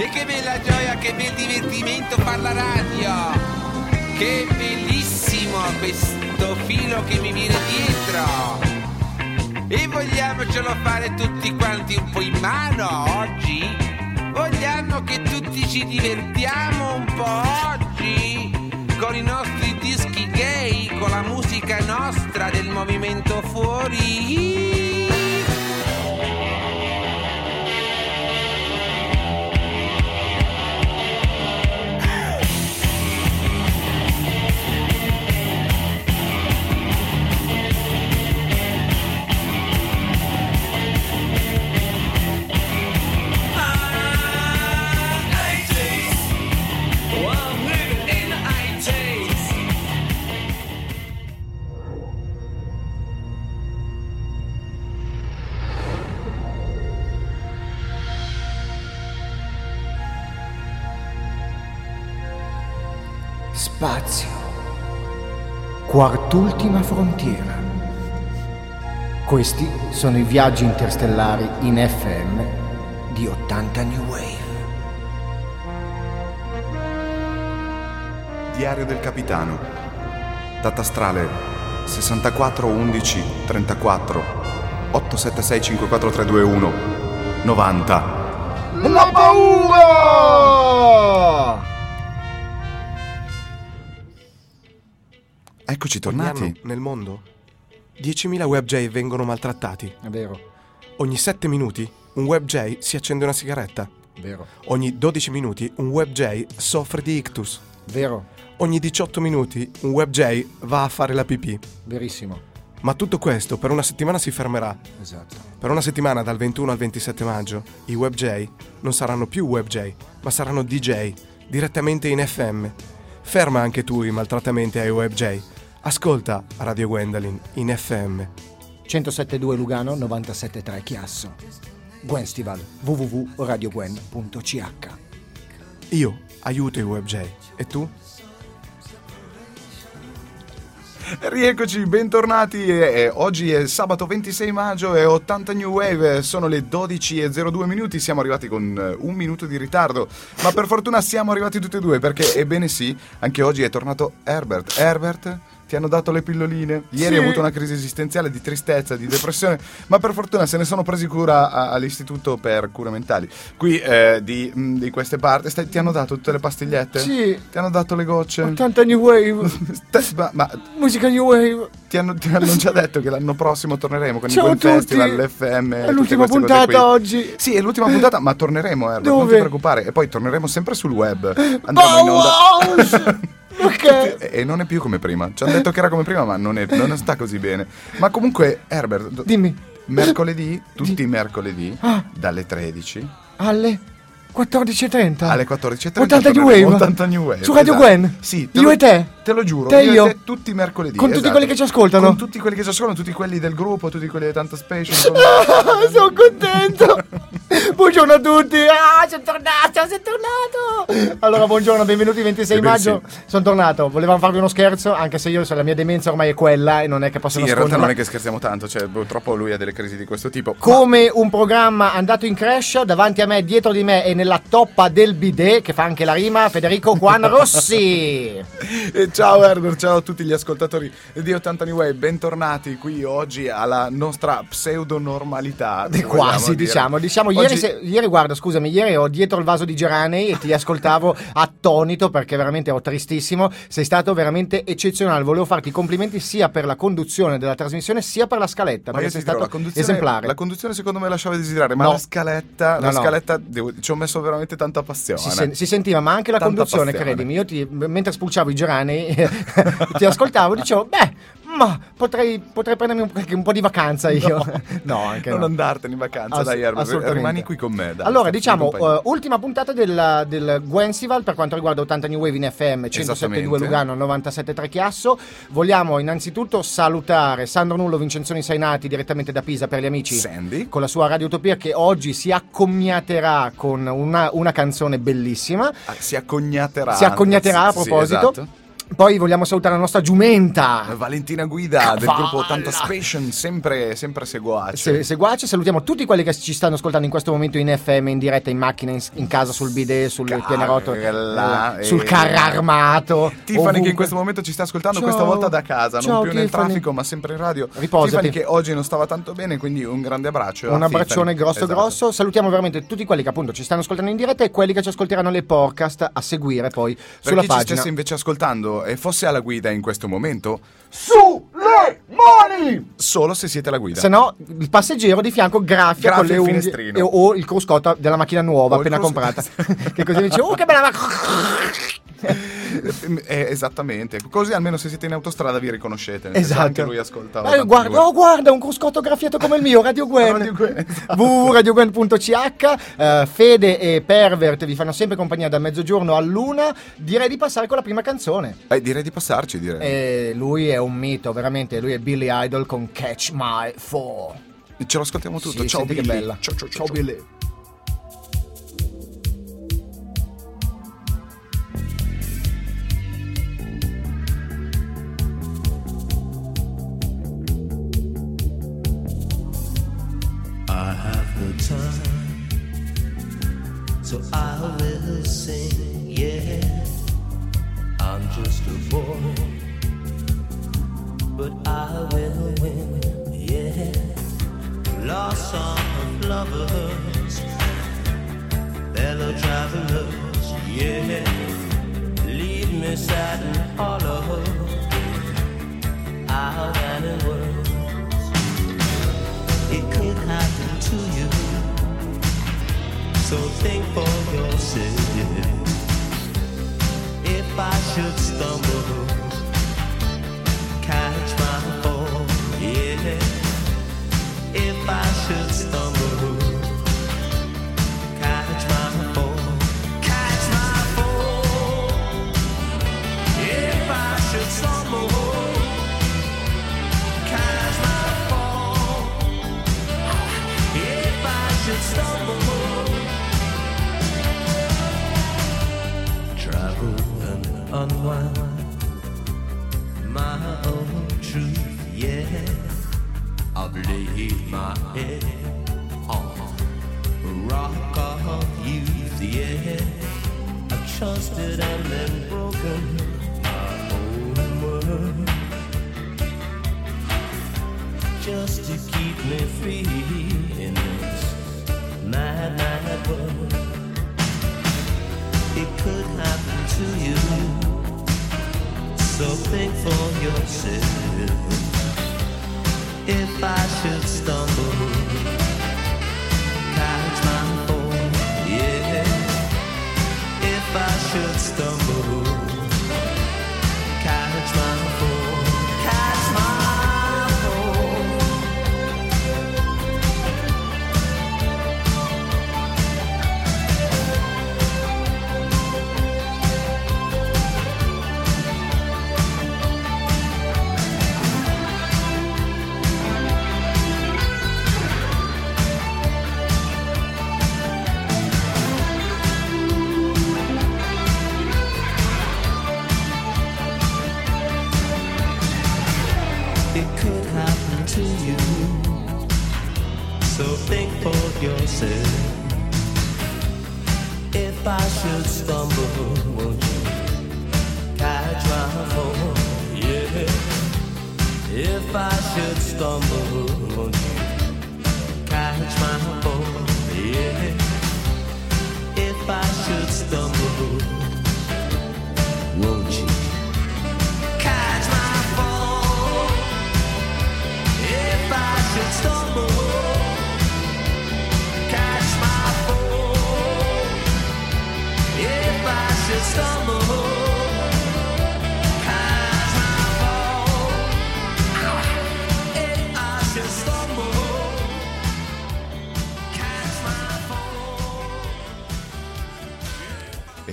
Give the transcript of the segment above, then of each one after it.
E che bella gioia, che bel divertimento far la radio! Che bellissimo questo filo che mi viene dietro! E vogliamocelo fare tutti quanti un po' in mano oggi? Vogliamo che tutti ci divertiamo un po' oggi? Con i nostri dischi gay, con la musica nostra del movimento fuori? Quartultima frontiera. Questi sono i viaggi interstellari in FM di 80 New Wave. Diario del capitano. Data astrale 64 11 34 876 54321 90. La paura! Eccoci Ogni tornati. anno nel mondo 10.000 WebJ vengono maltrattati. È vero, Ogni 7 minuti un WebJ si accende una sigaretta. vero, Ogni 12 minuti un WebJ soffre di ictus. vero, Ogni 18 minuti un WebJ va a fare la pipì. verissimo. Ma tutto questo per una settimana si fermerà. Esatto. Per una settimana dal 21 al 27 maggio i WebJ non saranno più WebJ, ma saranno DJ, direttamente in FM. Ferma anche tu i maltrattamenti ai WebJ. Ascolta Radio Gwendolyn in FM. 107.2 Lugano, 97.3 Chiasso. Gwenstival, www.radiogwen.ch Io aiuto i WebJ. E tu? Rieccoci, bentornati. Oggi è sabato 26 maggio e 80 New Wave. Sono le 12.02 minuti. Siamo arrivati con eh, un minuto di ritardo. Ma per fortuna siamo arrivati tutti e due perché, ebbene sì, anche oggi è tornato Herbert. Herbert. Ti hanno dato le pilloline. Ieri Sì. hai avuto una crisi esistenziale di tristezza, di depressione, ma per fortuna se ne sono presi cura a- all'istituto per cure mentali. Qui eh, di, mh, di queste parti stai- ti hanno dato tutte le pastigliette? Sì. Ti hanno dato le gocce? 80 New Wave, ma, ma musica New Wave. ti hanno, ti hanno già detto che l'anno prossimo torneremo con Ciao il tutti. Festival, l'FM. È l'ultima puntata oggi. Sì, è l'ultima puntata, ma torneremo, Herbert, non ti preoccupare. E poi torneremo sempre sul web. Andremo in onda. Bauhaus! Ok. E non è più come prima. Ci hanno detto che era come prima, ma non, è- non sta così bene. Ma comunque, Herbert, Dimmi, mercoledì, tutti i mercoledì, Ah. dalle 13 alle 14.30. alle 14.30 80 New. Wave. 80 New Wave. Su Radio esatto. Gwen. Sì, Io lo- e te. Te lo giuro. Te io. e te tutti i mercoledì. Con tutti esatto. quelli che ci ascoltano. Con tutti quelli che ci ascoltano, tutti quelli del gruppo, tutti quelli di Tanta Special. Ah, sono contento. buongiorno a tutti. Ah, sono tornato, sono tornato. Allora, buongiorno, benvenuti il 26 Ebbene maggio. Sono tornato. Volevamo farvi uno scherzo, anche se io la mia demenza ormai è quella e non è che posso Sì, in realtà nasconderla. non è che scherziamo tanto, cioè purtroppo lui ha delle crisi di questo tipo. Come un programma andato in crash, davanti a me, dietro di me e nella toppa del bidet, che fa anche la rima, Federico Juan Rossi. E ciao Herbert, ciao a tutti gli ascoltatori di 80 New Way, bentornati qui oggi alla nostra pseudo normalità. Quasi, diciamo. Diciamo, ieri, se- ieri, guarda, scusami, ieri ero dietro il vaso di Geranei e ti ascoltavo attonito perché veramente ero tristissimo. Sei stato veramente eccezionale. Volevo farti i complimenti sia per la conduzione della trasmissione sia per la scaletta, Ma perché sei dirò, stato la esemplare. la conduzione secondo me lasciava desiderare, ma No. la scaletta, No, la no. scaletta devo- ci ho messo veramente tanta passione. Si, sen- si sentiva, ma anche la Tanta conduzione, passione. credimi. Io ti- mentre spulciavo i geranei, ti ascoltavo, dicevo, beh, ma potrei, potrei prendermi un, un po' di vacanza io. No, anche non no. andartene in vacanza, Ass- dai Herbert, rimani qui con me. dai, allora, diciamo, eh, ultima puntata del, del Gwensival per quanto riguarda 80 New Wave in FM, 107.2 Esattamente. Lugano, 97.3 Chiasso. Vogliamo innanzitutto salutare Sandro Nullo, Vincenzoni Sainati direttamente da Pisa per gli amici. Sandy. Con la sua Radio Utopia che oggi si accommiaterà con una, una canzone bellissima. Ah, si accognaterà. Si accognaterà a Sì, sì, proposito. esatto. Poi vogliamo salutare la nostra giumenta. Valentina Guida del Cavalla. gruppo 80 Station, sempre, sempre seguace. Se- seguaci, salutiamo tutti quelli che ci stanno ascoltando in questo momento in FM, in diretta, in macchina, in, in casa, sul bidet, sul Cavalla, pianerottolo, eh, sul eh. carro armato. Tiffany ovunque. che in questo momento ci sta ascoltando, Ciao. questa volta da casa, Ciao, non più nel Tiffany. traffico ma sempre in radio. Riposati. Tiffany che oggi non stava tanto bene, quindi un grande abbraccio. Un abbraccione Tiffany. grosso Esatto. grosso. Salutiamo veramente tutti quelli che appunto ci stanno ascoltando in diretta e quelli che ci ascolteranno le podcast a seguire poi Per sulla chi ci pagina. stesse invece ascoltando e fosse alla guida in questo momento, Sulle mani! solo se siete alla guida. Se no, il passeggero di fianco graffia, Graffia con le unghie e- o il cruscotto della macchina nuova O appena crus- comprata. che così dice, oh che bella! Eh, esattamente, così almeno se siete in autostrada vi riconoscete. Esatto. Anche lui ascolta. Eh, guarda, oh, guarda, un cruscotto graffiato come il mio, Radio Gwen. Radio Gwen, esatto. www.radiogwen.ch eh, Fede e Pervert vi fanno sempre compagnia da mezzogiorno all'una. Direi di passare con la prima canzone. Eh, direi di passarci, direi. E lui è un mito, veramente. Lui è Billy Idol con Catch My Fall. Ce lo ascoltiamo tutto. Sì, ciao senti che Billy. bella. Ciao, ciao, ciao, ciao. Billy. Lovers, fellow travelers. Yeah, leave me sad and hollow, out and in words it could happen to you. So think for yourself. If I should stumble, catch my fall. Unwind my own truth, yeah. I've laid my head on rock of youth, yeah. I've trusted and then broken my own word just to keep me free in this mad, mad world. So think for yourself. If I should stumble,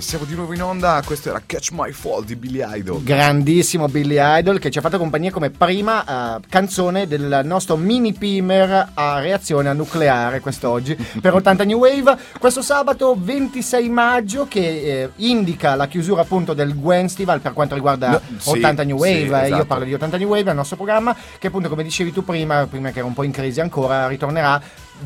siamo di nuovo in onda. Questo era Catch My Fall di Billy Idol. Grandissimo Billy Idol che ci ha fatto compagnia come prima eh, canzone del nostro mini pimer a reazione a nucleare quest'oggi per 80 New Wave. Questo sabato 26 maggio che eh, indica la chiusura appunto del Gwen Festival per quanto riguarda No, sì, 80 New sì, Wave. eh, Io esatto. parlo di 80 New Wave, il nostro programma che appunto come dicevi tu prima, prima che era un po' in crisi ancora, ritornerà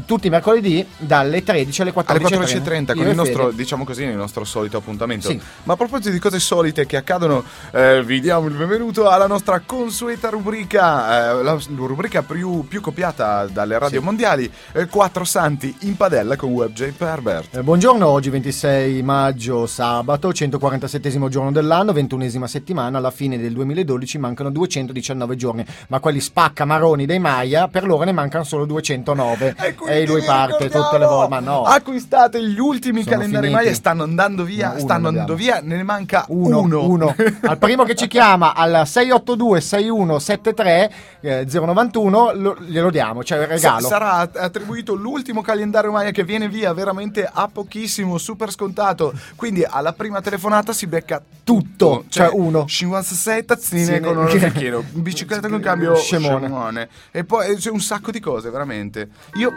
tutti i mercoledì dalle 13 alle 14.30. Alle 14.30 con Io il nostro, diciamo così, il nostro solito appuntamento. Sì. Ma a proposito di cose solite che accadono, eh, vi diamo il benvenuto alla nostra consueta rubrica, eh, la rubrica più, più copiata dalle radio Sì. mondiali, eh, Quattro Santi in padella con WebJ Herbert. Eh, buongiorno, oggi 26 maggio, sabato, 147 giorno dell'anno, 21esima settimana, alla fine del 2012 mancano 219 giorni, ma quelli spacca maroni dei Maya, per loro ne mancano solo 209 e, quindi lui parte tutte le volte, ma no. Acquistate gli ultimi Sono calendari finiti. Maya, stanno andando via, uno stanno abbiamo. via, ne manca Uno, uno. uno. Al primo che ci chiama al 682 6173 eh, 091 lo- glielo diamo, cioè il regalo. Sa- sarà attribuito l'ultimo calendario Maya che viene via veramente a pochissimo, super scontato. Quindi alla prima telefonata si becca tutto. cioè uno. 56 tazzine con un orecchino, bicicletta con cambio Scemone. scemone. E poi eh, c'è un sacco di cose, veramente. Io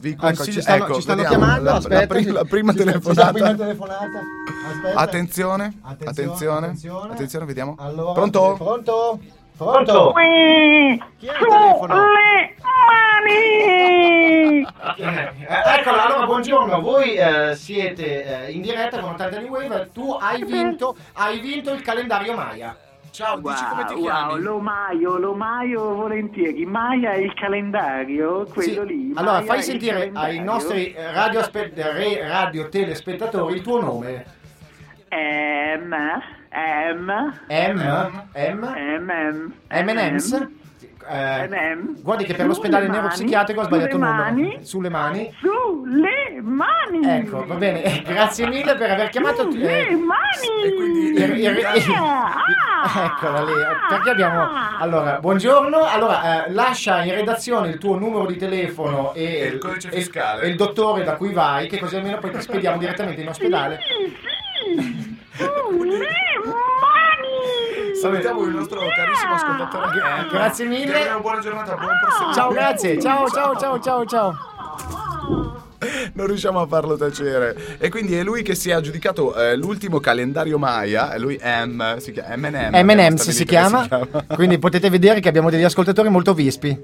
vi Ecco, consiglio ci stanno, ecco, ci stanno vediamo, chiamando. la, la aspetta, pri- ci- la prima ci telefonata. la prima telefonata. Aspetta. Attenzione, Attenzione, attenzione, attenzione. attenzione, vediamo. Allora, Pronto? Pronto? Pronto? Chi è il telefono? Eh, Eccola, allora buongiorno, voi eh, siete eh, in diretta con 80 New Wave, tu hai vinto, hai vinto il calendario Maya. Ciao, dici come ti Wow, chiami? wow, lo maio, lo maio volentieri. Maya è il calendario, quello Sì. lì. Allora, fai sentire ai nostri radio, aspe- re- radio telespettatori il tuo nome. M, M, M, M, M, M&M's. Eh, guardi che per l'ospedale mani, neuropsichiatrico ha sbagliato il sulle numero. mani. Sulle mani. Sulle mani. Ecco, va bene. eh, Grazie mille per aver chiamato. Sulle eh, mani. e quindi- il- Ah. Eccola lì, perché abbiamo... Allora, buongiorno, allora eh, lascia in redazione il tuo numero di telefono e, E il codice e- fiscale. e il dottore da cui vai, che così almeno poi ti spediamo direttamente in ospedale. Sì, sì. Sulle mani. Salutiamo il nostro carissimo ascoltatore è. Grazie mille. Buona giornata, buon proseguimento. Ciao, grazie, ciao, ciao, ciao, ciao, ciao. Non riusciamo a farlo tacere. E quindi è lui che si è aggiudicato eh, l'ultimo calendario Maya. E lui M. Si chiama M&M. Abbiamo si stabilito chiama, quindi potete vedere che abbiamo degli ascoltatori molto vispi.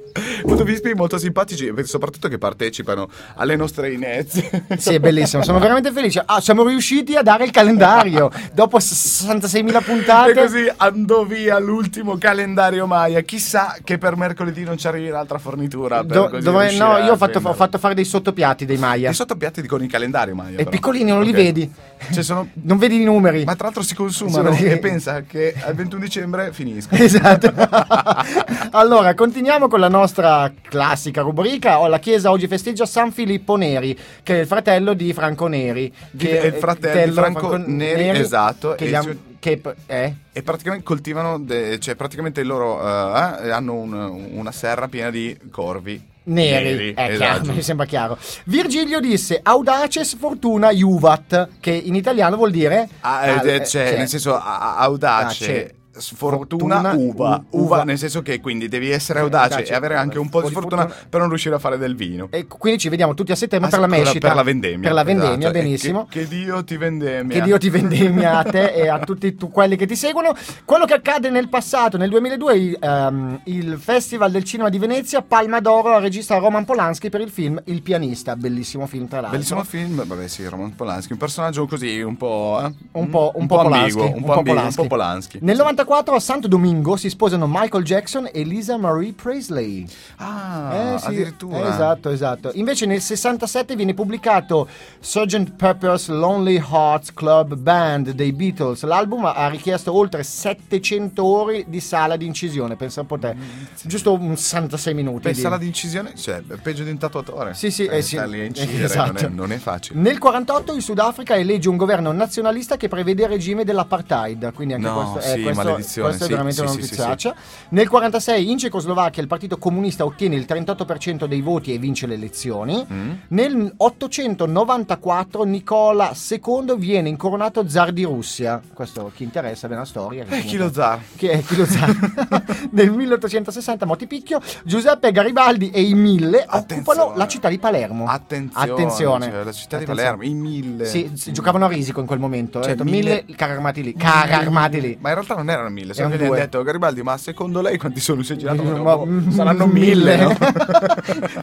Molto vispi, molto simpatici, e soprattutto che partecipano alle nostre inezie. Sì, è bellissimo, sono veramente felice. Ah, siamo riusciti a dare il calendario dopo 66.000 E puntate. così andò via l'ultimo calendario Maya. Chissà che per mercoledì non ci arrivi l'altra fornitura. Do- riuscire no, io ho fatto, ho fatto fare dei sottopiatti dei Maya. I sottopiatti con il calendario Maya. E però. piccolini, non li Ok. vedi. Cioè, sono- Non vedi i numeri. Ma tra l'altro si consumano Sì. e pensa che al 21 dicembre finiscono. Esatto. allora, continuiamo con la nostra classica rubrica. Oh, la chiesa oggi festeggia San Filippo Neri, che è il fratello di Franco Neri. Che È il fratello di Franco Neri, esatto, Che, il che è? E praticamente coltivano, de- cioè praticamente loro eh, hanno un- una serra piena di corvi. Neri, è chiaro, esatto. mi sembra chiaro. Virgilio disse audaces fortuna juvat, che in italiano vuol dire Ah, eh, Ah, eh, eh, cioè, cioè, nel senso audace. Audace. Sfortuna, Fortuna, uva. uva. uva. nel senso che quindi devi essere audace Audace, e avere anche un po' di po' sfortuna, fortuna. per non riuscire a fare del vino. E quindi ci vediamo tutti a settembre Ah, per la mescita. Per la vendemmia. Per la vendemmia, esatto. Benissimo. Che, che Dio ti vendemmia. Che Dio ti vendemmia a te e a tutti tu- quelli che ti seguono. Quello che accade nel passato, nel 2002, il, ehm, il Festival del Cinema di Venezia, Palma d'Oro, regista Roman Polanski per il film Il pianista. Bellissimo film, tra l'altro. Bellissimo film, vabbè sì, Roman Polanski, un personaggio così un po'... eh, Un po', un po' ambiguo, Polanski, un po' ambiguo, un po' Polanski. Nel 94 a Santo Domingo si sposano Michael Jackson e Lisa Marie Presley. Ah, Eh, sì, addirittura. Esatto, esatto. Invece nel 67 viene pubblicato Sgt. Pepper's Lonely Hearts Club Band dei Beatles. L'album ha richiesto oltre 700 ore di sala di incisione, pensa un po' te. Giusto un 66 minuti. Beh, di- sala di incisione, cioè, peggio di un tatuatore. Sì, sì, eh, sì. Starli a incidere Esatto. non, è, non è facile. Nel 48 il Sudafrica elegge un governo nazionalista che prevede il regime dell'apartheid. Quindi anche No, questo, eh, sì, questo maledizione. questa è veramente sì, una sì, sì, notiziaccia. Nel 46 in Cecoslovacchia il Partito Comunista ottiene il 38% dei voti e vince le elezioni. Mm? Nel 894 Nicola II viene incoronato zar di Russia. Questo chi interessa bene la storia. che Eh, chi lo zar? Che è chi lo sa. Nel 1860 Motti Picchio, Giuseppe Garibaldi e i Mille occupano Attenzione. la città di Palermo. Attenzione. Attenzione. cioè, la città di Attenzione. Palermo, i mille. Sì, si giocavano a risico in quel momento. Cioè, Ho detto, mille- mille carri armati lì. Carri armati lì. Ma in realtà non erano mille, Erano che gli hanno detto Garibaldi, ma secondo lei quanti sono? È girato Ma- ma mm, saranno mille, no?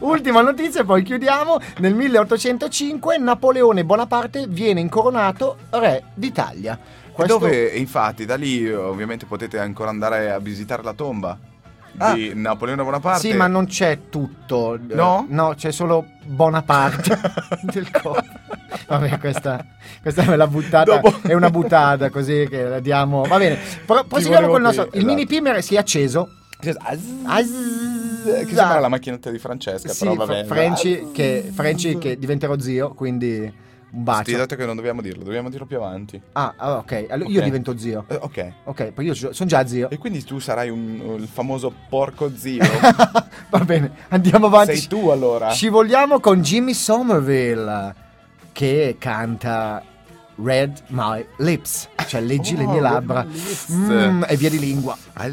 Ultima notizia, poi chiudiamo. Nel 1805 Napoleone Bonaparte viene incoronato re d'Italia. E Questo- Dove, infatti, da lì ovviamente potete ancora andare a visitare la tomba Ah. di Napoleone Bonaparte. Sì, ma non c'è tutto. No? No, c'è solo Bonaparte del corpo. Vabbè, questa, questa è la buttata. Dopo- È una buttata così che la diamo. Va bene, Pro- proseguiamo con il nostro. che- Il esatto. mini pimer si è acceso. Che Azz- sembra la macchinetta di Francesca, Sì, però va bene. Franci che, Franci che diventerò zio, quindi un bacio. Ti ho detto che non dobbiamo dirlo, dobbiamo dirlo più avanti. Ah, ah, ok. Allora, Io Ok. divento zio. Eh, ok. Ok, poi io sono già zio. E quindi tu sarai un, il famoso porco zio. Va bene, andiamo avanti. Sei tu allora. Scivogliamo con Jimmy Somerville che canta Read My Lips, cioè leggi le Oh, mie Read labbra. Mm, e via di lingua. Ah,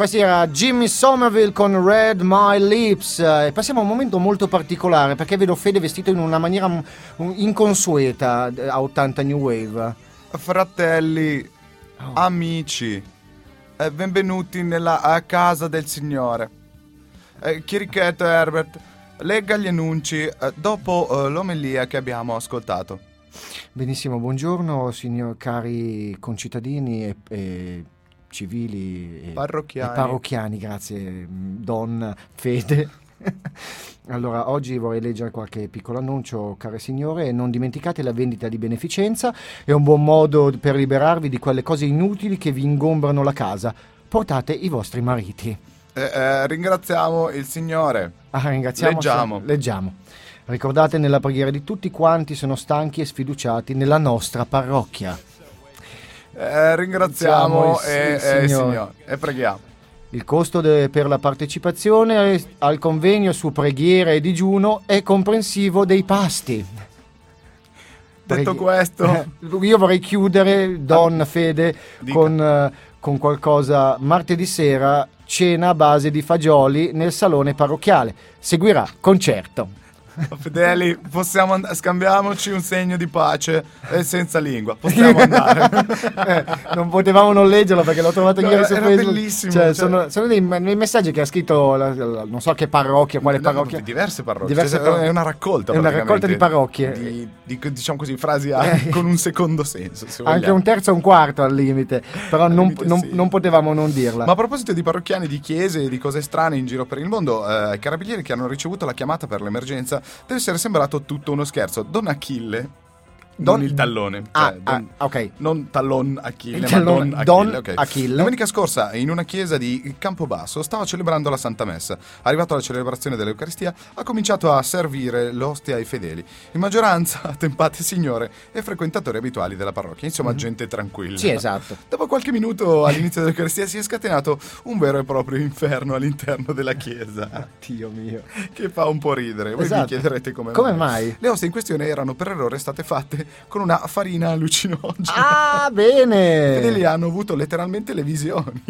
Questi era Jimmy Somerville con Red My Lips. E passiamo a un momento molto particolare perché vedo Fede vestito in una maniera inconsueta a 80 New Wave. Fratelli, Oh. amici, eh, benvenuti nella casa del Signore. Eh, Chirichetto Herbert, legga gli annunci eh, dopo eh, l'omelia che abbiamo ascoltato. Benissimo, buongiorno signor cari concittadini e, e civili e Parrocchiani. e parrocchiani, grazie mm, Don Fede. Allora, oggi vorrei leggere qualche piccolo annuncio, care signore. Non dimenticate la vendita di beneficenza, è un buon modo per liberarvi di quelle cose inutili che vi ingombrano la casa. Portate i vostri mariti. Eh, eh, ringraziamo il Signore. Ah, ringraziamo. Leggiamo. Leggiamo. Ricordate nella preghiera di tutti quanti sono stanchi e sfiduciati nella nostra parrocchia. Eh, ringraziamo il- e, il e il Signore. E preghiamo. Il costo de- per la partecipazione al convegno su preghiera e digiuno è comprensivo dei pasti. Detto Preghi- questo, Io vorrei chiudere, Don Fede, con, eh, con qualcosa. Martedì sera, cena a base di fagioli nel salone parrocchiale. Seguirà concerto. Fedeli, possiamo and- scambiamoci un segno di pace e senza lingua. Possiamo andare. Eh, non potevamo non leggerlo perché l'ho trovato No, ieri su Facebook. bellissimo, Cioè, cioè- Sono, sono dei, dei messaggi che ha scritto la- la- non so che parrocchia, quale No, parrocchia. Diverse parrocchie. Diverse Cioè, parrocchie. È una raccolta. È una raccolta di parrocchie. Di, di- diciamo così, frasi a- con un secondo senso. se Anche un terzo e un quarto al limite, però Al non, limite non- sì. non potevamo non dirla. Ma a proposito di parrocchiani, di chiese e di cose strane in giro per il mondo, eh, i carabinieri che hanno ricevuto la chiamata per l'emergenza deve essere sembrato tutto uno scherzo. Don Achille, non il tallone. Ah, cioè, don- ah, ok. Non tallon Achille, Il ma tallone, Don Achille. Don ok. Achille. Domenica scorsa, in una chiesa di Campobasso, stava celebrando la Santa Messa. Arrivato alla celebrazione dell'Eucaristia, ha cominciato a servire l'ostia ai fedeli. In maggioranza, tempate signore e frequentatori abituali della parrocchia. Insomma, gente tranquilla. Sì, esatto. Dopo qualche minuto all'inizio dell'Eucaristia si è scatenato un vero e proprio inferno all'interno della chiesa. Dio mio. Che fa un po' ridere. Voi Esatto. vi chiederete come, Come mai? Le ostie in questione erano per errore state fatte con una farina allucinogena. Ah, bene. Fedeli hanno avuto letteralmente le visioni.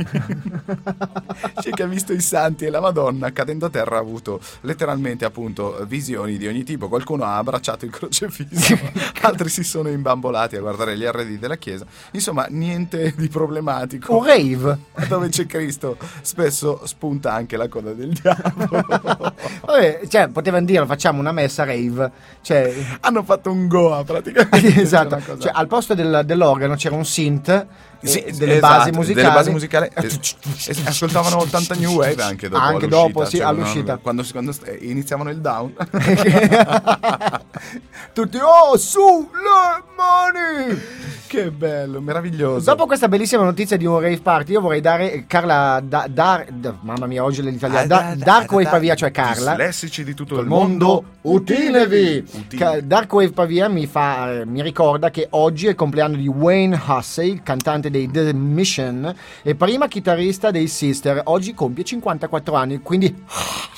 C'è chi ha visto i santi e la Madonna cadendo a terra ha avuto letteralmente appunto visioni di ogni tipo. Qualcuno ha abbracciato il crocefisso, altri si sono imbambolati a guardare gli arredi della chiesa. Insomma, niente di problematico. Un rave. Dove c'è Cristo, spesso spunta anche la coda del diavolo. Vabbè, cioè, potevano dire facciamo una messa rave. Cioè, Hanno fatto un Goa praticamente. esatto. Cioè, al posto del- dell'organo c'era un synth. Sì, eh, delle esatto, basi musicali. delle basi musicali eh, e ascoltavano 80 new wave anche dopo Anche all'uscita, dopo, sì, cioè, all'uscita. no, quando, quando st- iniziavano il down Tutti, oh, su, le mani! che bello meraviglioso Dopo questa bellissima notizia di un rave party, io vorrei dare eh, Carla, da, Dar- da- mamma mia, oggi l'italiano, da, Darkwave Pavia, cioè Carla. dislessici di tutto il mondo utinevi! Utili. Ca- Darkwave Pavia mi, fa, eh, mi ricorda che oggi è il compleanno di Wayne Hussey, il cantante dei The Mission e prima chitarrista dei Sister. Oggi compie 54 anni, quindi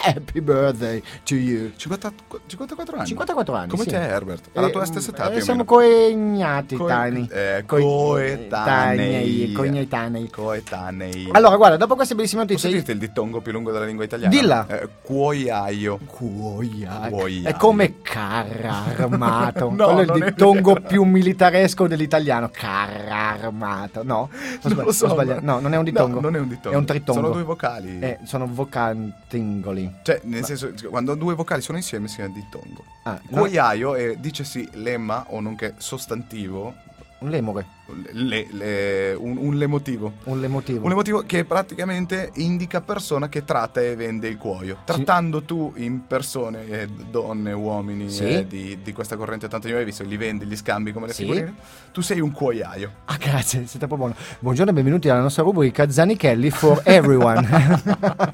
happy birthday to you. 50 54 anni 54 anni. come sì. te Herbert alla Eh, tua stessa età eh, siamo coegnati, Coe- Tani. eh, coetanei. coetanei. coetanei Allora, guarda, dopo queste bellissime posso notizie... dirti il dittongo più lungo della lingua italiana Dilla. eh, cuoiaio Cuoia. Cuoiaio. È come carra armato. No, Quello è il dittongo vero. più militaresco dell'italiano. Carra armato. No, Non so, sbagliato. ma- No, non è un dittongo. No, non è un dittongo. È un tritongo. Sono due vocali. Eh, sono vocantingoli. Cioè, nel senso, quando due vocali sono insieme si chiama dittongo. Ah, no, Cuoiaio è, dicesi lemma o nonché sostantivo, un lemure. le- le- un, un lemotivo. Un lemotivo. Un lemotivo che praticamente indica persona che tratta e vende il cuoio. Trattando tu in persone, eh, donne, uomini Sì. eh, di, di questa corrente 89, hai visto, li vendi, li scambi come le Sì. figurine, tu sei un cuoiaio. Ah, grazie, siete proprio buono. Buongiorno e benvenuti alla nostra rubrica Zanichelli for everyone.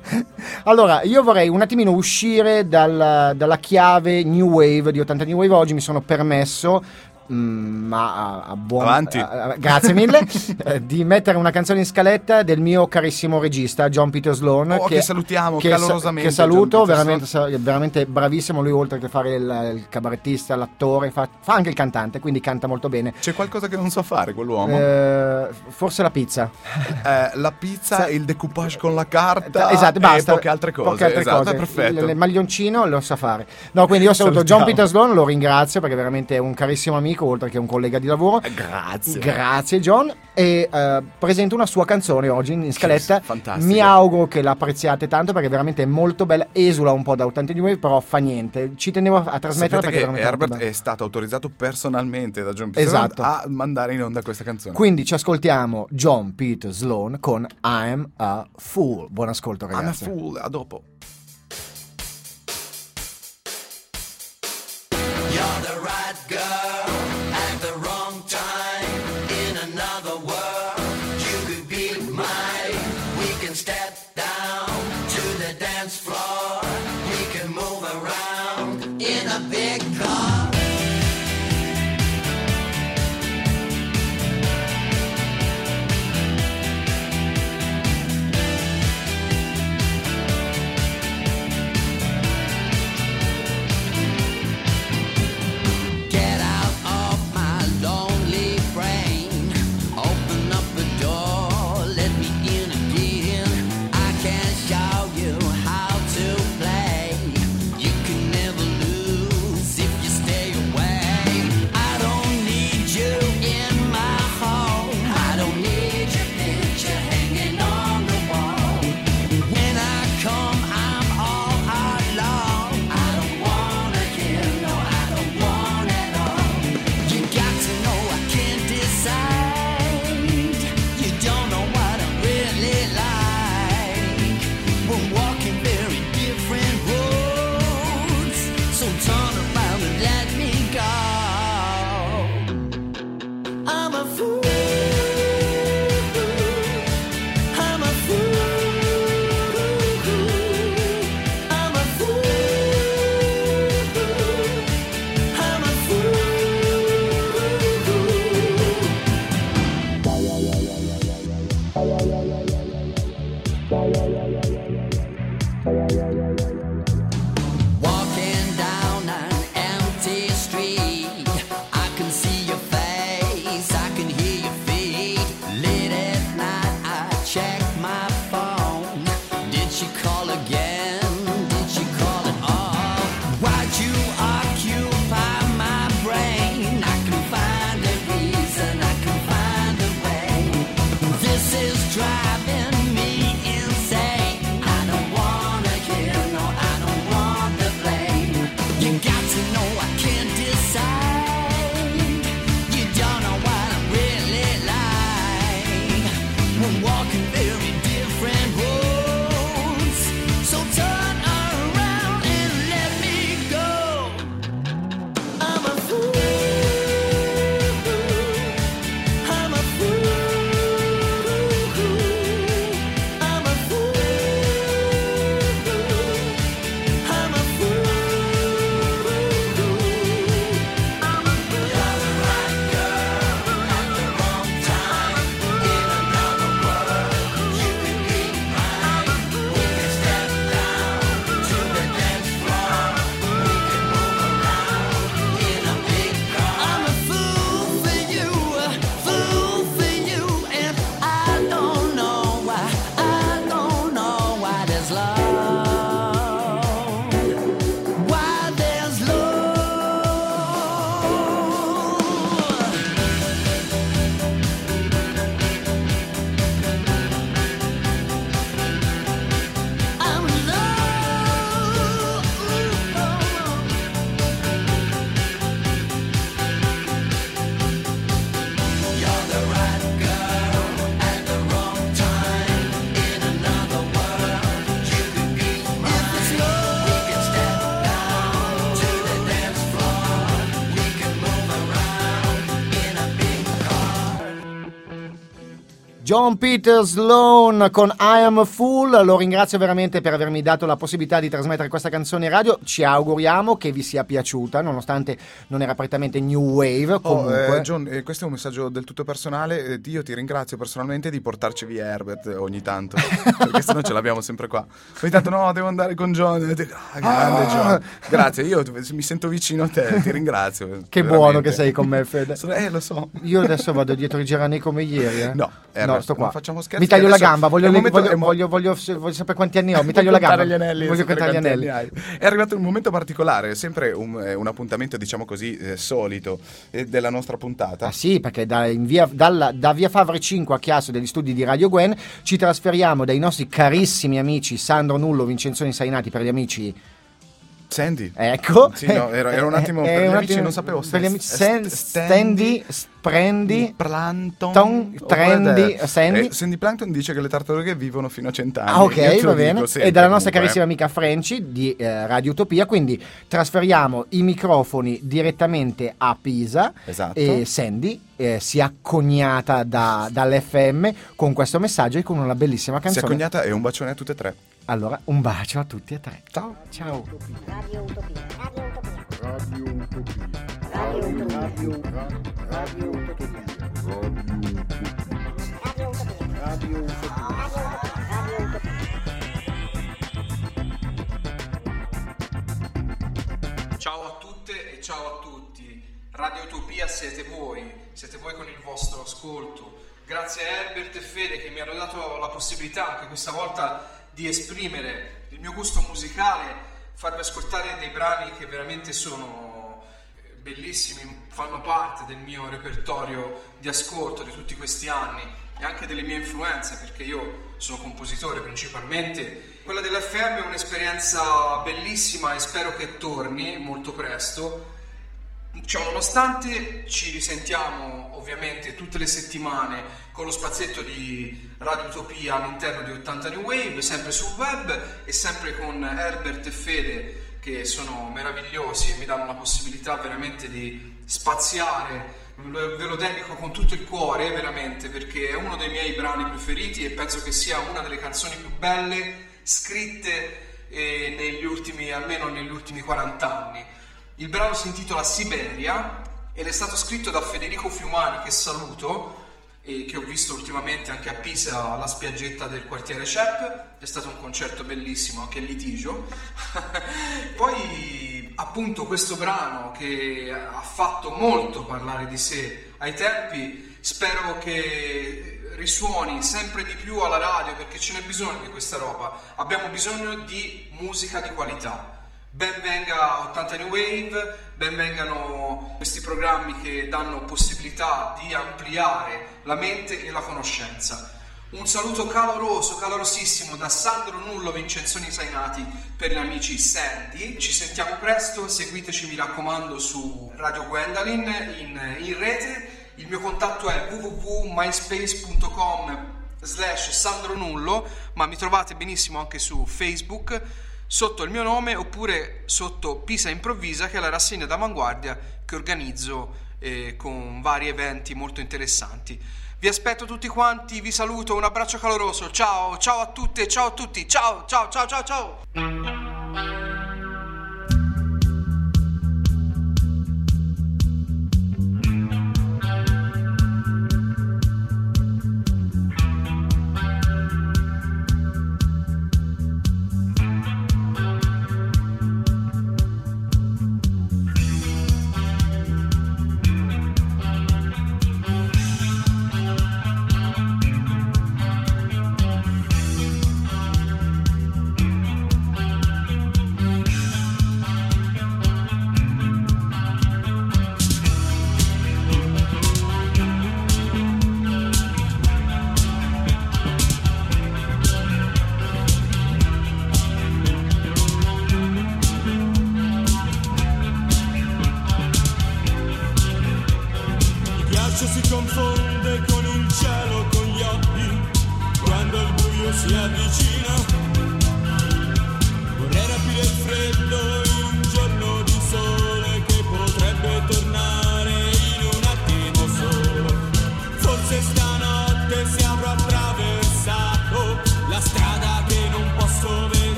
allora, io vorrei un attimino uscire dal- dalla chiave New Wave di 80 New Wave. Oggi mi sono permesso mm, ma a, a buon Avanti. a- a- grazie mille eh, di mettere una canzone in scaletta del mio carissimo regista John Peter Sloan Oh, che salutiamo sa- calorosamente, che saluto veramente, veramente bravissimo lui oltre che fare il, il cabarettista l'attore fa, fa anche il cantante quindi canta molto bene C'è qualcosa che non sa fare quell'uomo? Eh, forse la pizza Eh, la pizza, il decoupage con la carta esatto, basta. e poche altre cose. Poche altre esatto, cose. perfetto. Il, il maglioncino lo sa fare. No, quindi io saluto Salutiamo. John Peter Sloan, lo ringrazio perché veramente è un carissimo amico, oltre che un collega di lavoro. Grazie. Grazie John e eh, presento una sua canzone oggi in scaletta. fantastico. Mi auguro che l'apprezziate tanto perché veramente è molto bella, esula un po' da 80 di noi, però fa niente. Ci tenevo a trasmetterla Sapete perché Herbert è stato autorizzato personalmente da John Peter Esatto. a mandare in onda questa canzone. Quindi ci ascoltiamo John Peter Sloan con I'm a Fool. Buon ascolto I'm a ragazzi. fool, a dopo. You're the right girl John Peter Sloan con I Am a Fool, lo ringrazio veramente per avermi dato la possibilità di trasmettere questa canzone in radio, ci auguriamo che vi sia piaciuta, nonostante non era prettamente new wave, Oh, comunque. eh, John, eh, questo è un messaggio del tutto personale. eh, io ti ringrazio personalmente di portarci via Herbert eh, ogni tanto, perché sennò ce l'abbiamo sempre qua. Ogni tanto no, devo andare con John. E dico, Ah, grande John. Grazie, io mi sento vicino a te, ti ringrazio. che veramente. buono che sei con me, Fede. Eh, lo so. Io adesso vado dietro i gerani come ieri. Eh? No, Herbert, no, sto qua. non facciamo scherzi, Mi taglio adesso la gamba, voglio, voglio, mo- voglio, voglio, voglio sapere quanti anni ho. Mi taglio la gamba. Gli anelli, voglio contare gli quanti anelli. anni hai. È arrivato un momento particolare, sempre un, eh, un appuntamento, diciamo così, eh, solito eh, della nostra puntata. Ah sì, perché da, in via, dalla- da via Favre 5 a Chiasso degli studi di Radio Gwen ci trasferiamo dai nostri carissimi amici Sandro Nullo, Vincenzoni Sainati per gli amici. Sandy. Ecco. Sì, no, era- era un attimo- per gli amici non sapevo Per gli amici st- San- Standy, Standy, Sprendi. Plankton, Ton- Trendy, Sandy. Eh, Sandy Plankton dice che le tartarughe vivono fino a cent'anni. Ah, ok, va bene. sempre, e dalla nostra comunque, carissima eh. amica Franci di eh, Radio Utopia. Quindi trasferiamo i microfoni direttamente a Pisa. Esatto. E Sandy eh, si è accognata da- dall'FM con questo messaggio e con una bellissima Si è canzone. cognata e un bacione a tutte e tre. Allora, un bacio a tutti e tre. Ciao. Ciao. Ciao a tutte e ciao a tutti. Radio Utopia siete voi, siete voi con il vostro ascolto. Grazie a Herbert e Fede che mi hanno dato la possibilità anche questa volta di esprimere il mio gusto musicale, farvi ascoltare dei brani che veramente sono eh, bellissimi, fanno parte del mio repertorio di ascolto di tutti questi anni e anche delle mie influenze perché io sono compositore principalmente. Quella dell'FM è un'esperienza bellissima e spero che torni molto presto. Ciò nonostante ci risentiamo ovviamente tutte le settimane con lo spazietto di Radio Utopia all'interno di 80 New Wave, sempre sul web e sempre con Herbert e Fede che sono meravigliosi e mi danno la possibilità veramente di spaziare. Ve lo dedico con tutto il cuore veramente perché è uno dei miei brani preferiti e penso che sia una delle canzoni più belle scritte eh, negli ultimi, almeno negli ultimi 40 anni. Il brano si intitola Siberia ed è stato scritto da Federico Fiumani, che saluto e che ho visto ultimamente anche a Pisa alla spiaggetta del quartiere CEP. È stato un concerto bellissimo, anche il litigio. Poi appunto questo brano che ha fatto molto parlare di sé ai tempi, spero che risuoni sempre di più alla radio perché ce n'è bisogno di questa roba. Abbiamo bisogno di musica di qualità. Ben venga 80 New Wave, ben vengano questi programmi che danno possibilità di ampliare la mente e la conoscenza. Un saluto caloroso, calorosissimo da Sandro Nullo Vincenzoni Sainati per gli amici Sandy. Ci sentiamo presto, seguiteci mi raccomando su Radio Gwendolyn in, in rete. Il mio contatto è www.myspace.com slash Sandro Nullo, ma mi trovate benissimo anche su Facebook sotto il mio nome oppure sotto Pisa Improvvisa che è la rassegna d'avanguardia che organizzo eh, con vari eventi molto interessanti. Vi aspetto tutti quanti, vi saluto, un abbraccio caloroso, ciao, ciao a tutte, ciao a tutti, ciao, ciao, ciao, ciao, ciao.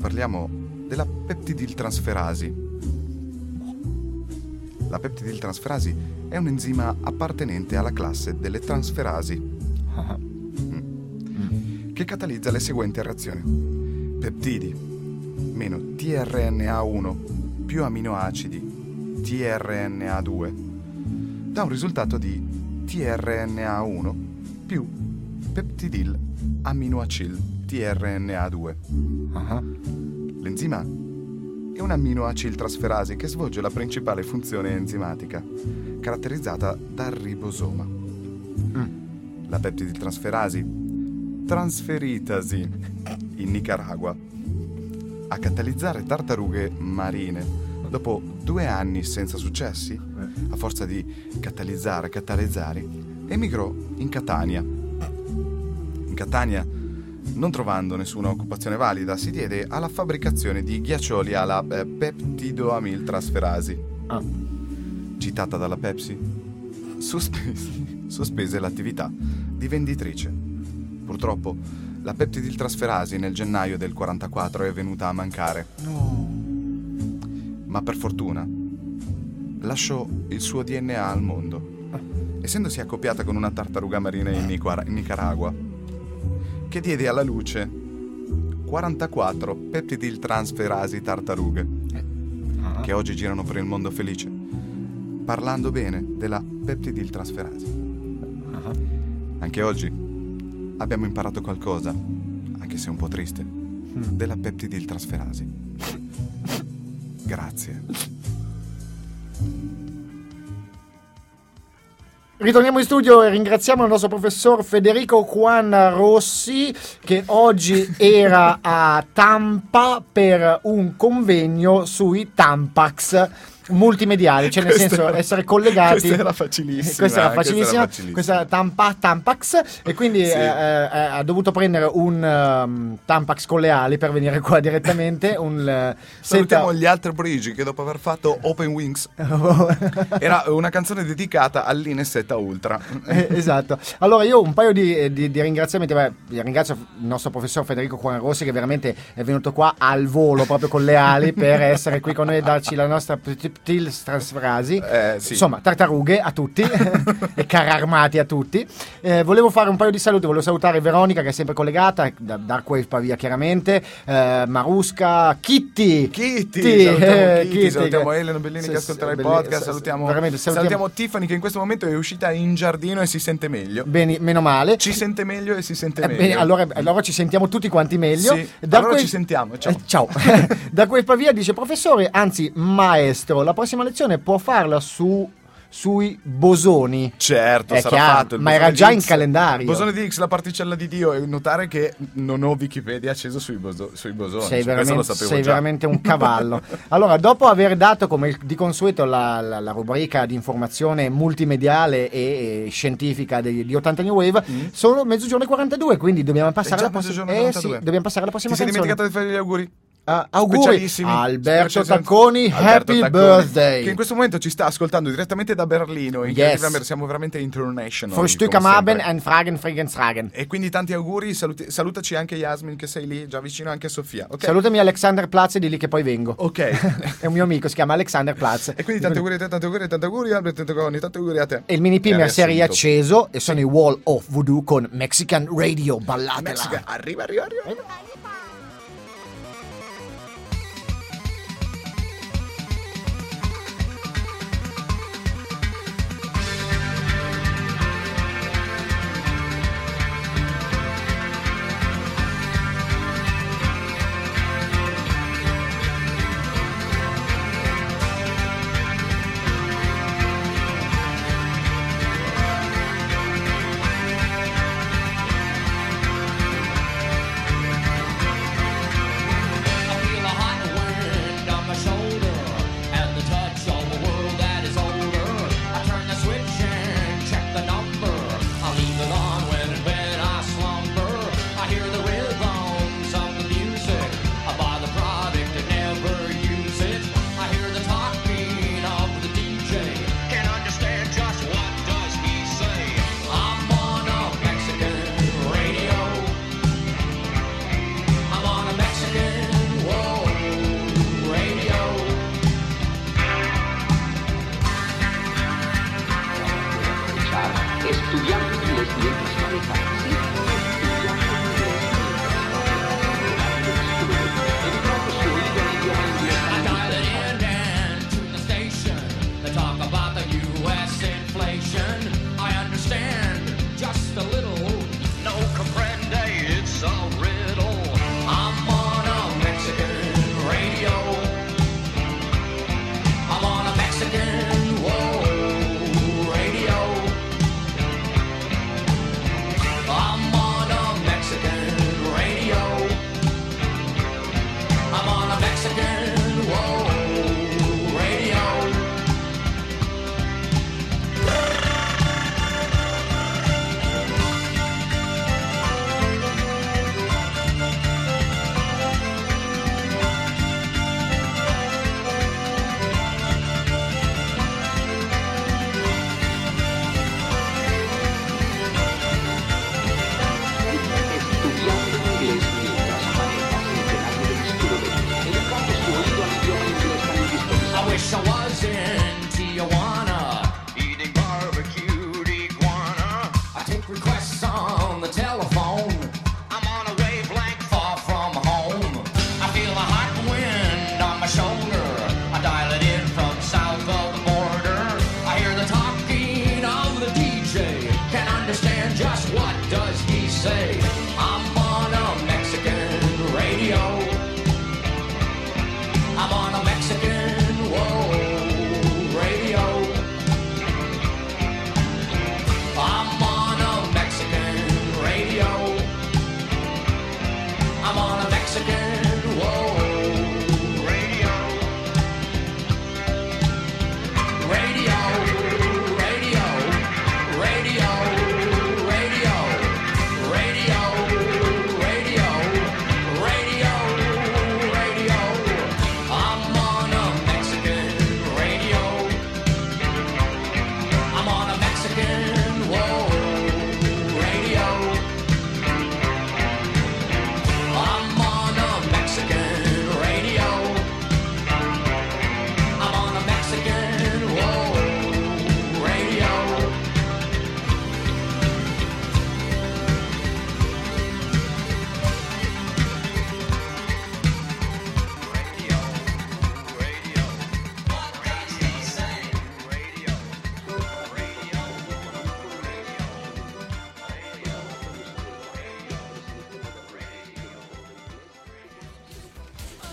Parliamo della peptidiltransferasi. La peptidiltransferasi è un enzima appartenente alla classe delle trasferasi Mm. che catalizza le seguenti reazioni. Peptidi meno tRNA1 più aminoacidi tRNA2 dà un risultato di tRNA1 più peptidil aminoacil tRNA2. L'enzima è un amminoaciltrasferasi che svolge la principale funzione enzimatica, caratterizzata dal ribosoma. La peptidiltrasferasi trasferitasi in Nicaragua a catalizzare tartarughe marine dopo due anni senza successi, a forza di catalizzare, catalizzare, emigrò in Catania. In Catania, non trovando nessuna occupazione valida, si diede alla fabbricazione di ghiaccioli alla eh, peptidoamiltrasferasi. Citata dalla Pepsi, sospese, sospese l'attività di venditrice. Purtroppo, la peptidiltrasferasi nel gennaio del 44 è venuta a mancare. Ma per fortuna lasciò il suo DNA al mondo, essendosi accoppiata con una tartaruga marina in, in Nicaragua, che diede alla luce 44 peptidiltransferasi tartarughe, che oggi girano per il mondo felice, parlando bene della peptidiltransferasi. Anche oggi abbiamo imparato qualcosa, anche se un po' triste, della peptidiltrasferasi. Grazie. Ritorniamo in studio e ringraziamo il nostro professor Federico Juan Rossi che oggi era a Tampa per un convegno sui Tampax multimediali, cioè nel Questa senso era- essere collegati. questa era facilissima, Questa era eh, questa era facilissima, questa era Tampa, Tampax e quindi Sì. eh, eh, ha dovuto prendere un ehm, Tampax con le ali per venire qua direttamente. Un, eh, Salutiamo senta- gli Alter Bridge che dopo aver fatto Open Wings era una canzone dedicata all'Inesetta Ultra. Eh, esatto. Allora io un paio di, di- di ringraziamenti, beh, ringrazio il nostro professor Federico Juan Rossi che veramente è venuto qua al volo proprio con le ali per essere qui con noi e darci la nostra Ptil trasfrasi. Eh, sì. Insomma, tartarughe a tutti e carri armati a tutti. Eh, volevo fare un paio di saluti, volevo salutare Veronica che è sempre collegata, da Dark Wave Pavia chiaramente, eh, Marusca, Kitty. Kitty, salutiamo, eh, Kitty, Kitty, salutiamo che- Elena Bellini sì, che ascolterà il Bellini, podcast, sì, salutiamo, salutiamo- salutiamo Tiffany che in questo momento è uscita in giardino e si sente meglio. Bene, meno male. Ci sente meglio e si sente Eh, meglio. bene, allora, allora ci sentiamo tutti quanti meglio. Sì, Da allora quel- ci sentiamo, ciao. Eh, ciao. da quel pavia dice professore, anzi maestro, la prossima lezione può farla su sui bosoni. Certo, È sarà chiaro, fatto. ma era già in calendario. Bosone di Higgs, la particella di Dio, e notare che non ho Wikipedia acceso sui, boso- sui bosoni. Sei, Cioè, veramente, sei veramente un cavallo. Allora, dopo aver dato come di consueto la, la- la rubrica di informazione multimediale e, e scientifica di, di 80 New Wave, sono mezzogiorno e 42, quindi dobbiamo passare, Mm. alla, prossima- eh, sì, 42. dobbiamo passare alla prossima Ti sei canzone. dimenticato di fare gli auguri? Ah, auguri. Alberto. Tacconi, Alberto happy Tacconi, birthday. Che in questo momento ci sta ascoltando direttamente da Berlino. Yes. Incredibilmente, Siamo veramente international. Frühstück come am Abend sempre. and Fragen, Fragen, Fragen. E quindi tanti auguri, saluti- salutaci anche Yasmin che sei lì, già vicino anche a Sofia. ok? Salutami Alexander Platz e di lì che poi vengo. Ok. È un mio amico, si chiama Alexander Platz. e quindi tanti auguri a te, tanti auguri, tanti auguri Alberto Tacconi, tanti auguri a te. E il mini Pimer si è riacceso e sono i Wall of Voodoo con Mexican Radio, ballatela. Mexica, arriva, arriva, arriva. Mexican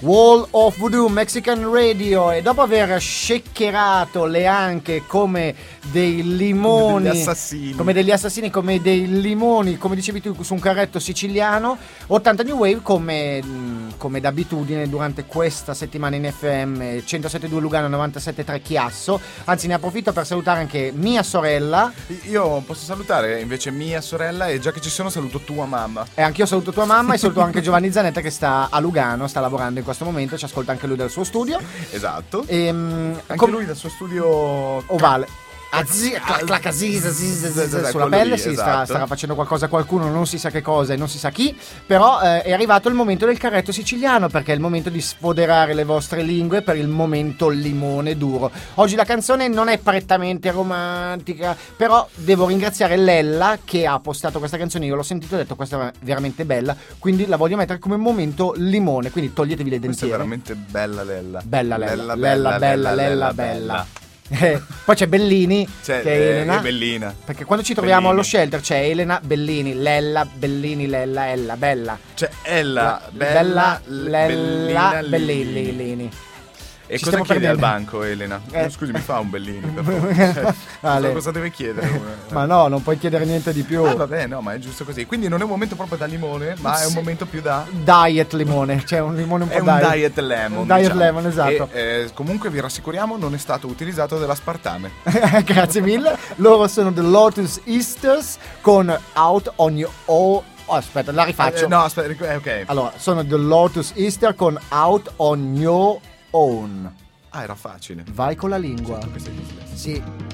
Wall of Voodoo Mexican Radio e dopo aver shakerato le anche come dei limoni Degli assassini. come degli assassini come dei limoni come dicevi tu su un carretto siciliano 80 New Wave come, mh, come d'abitudine durante questa settimana in FM 107.2 Lugano 97.3 Chiasso anzi ne approfitto per salutare anche mia sorella Io posso salutare invece mia sorella e già che ci sono saluto tua mamma. e anch'io saluto tua mamma e saluto anche Giovanni Zanetta che sta a Lugano sta lavorando in questo momento ci ascolta anche lui dal suo studio Esatto. e, mh, Anche com- lui dal suo studio ovale. Azzi- cla- clac- azzi- azzi- sulla pelle lì, si sta, esatto. starà facendo qualcosa a qualcuno, non si sa che cosa e non si sa chi, però eh, è arrivato il momento del carretto siciliano perché è il momento di sfoderare le vostre lingue per il momento limone duro. Oggi la canzone non è prettamente romantica, però devo ringraziare Lella che ha postato questa canzone, io l'ho sentito e ho detto questa è veramente bella, quindi la voglio mettere come momento limone, quindi toglietevi le Questa è dentiere. veramente bella Lella. Bella Lella, Lella, bella, Lella, bella. Eh, Poi c'è Bellini, Cioè, che è eh, Elena. è bellina. Perché quando ci troviamo Bellini. allo shelter c'è Elena, Bellini, Lella, Bellini, Lella, Ella, Bella. Cioè, Ella, Bella, bella, Lella, bellina, Bellini, Lini. E Ci cosa chiede al banco, Elena? Eh. Oh, scusi, mi fa un bellini, per favore. Cioè, Ale. cosa, deve chiedere? Ma no, non puoi chiedere niente di più. Ah, vabbè, no, ma è giusto così. Quindi non è un momento proprio da limone, ma è un Sì. momento più da... Diet limone, c'è un limone un po' È un diet lemon. Diet diciamo. lemon, esatto. E, eh, comunque vi rassicuriamo, non è stato utilizzato dell'aspartame. Grazie mille. Loro sono The Lotus Easters con Out on Your Own. Oh, aspetta, la rifaccio. Eh, no, aspetta, eh, ok. Allora, sono The Lotus Easter con Out on Your Own. Ah, era facile. Vai con la lingua. Dislessico. Sì.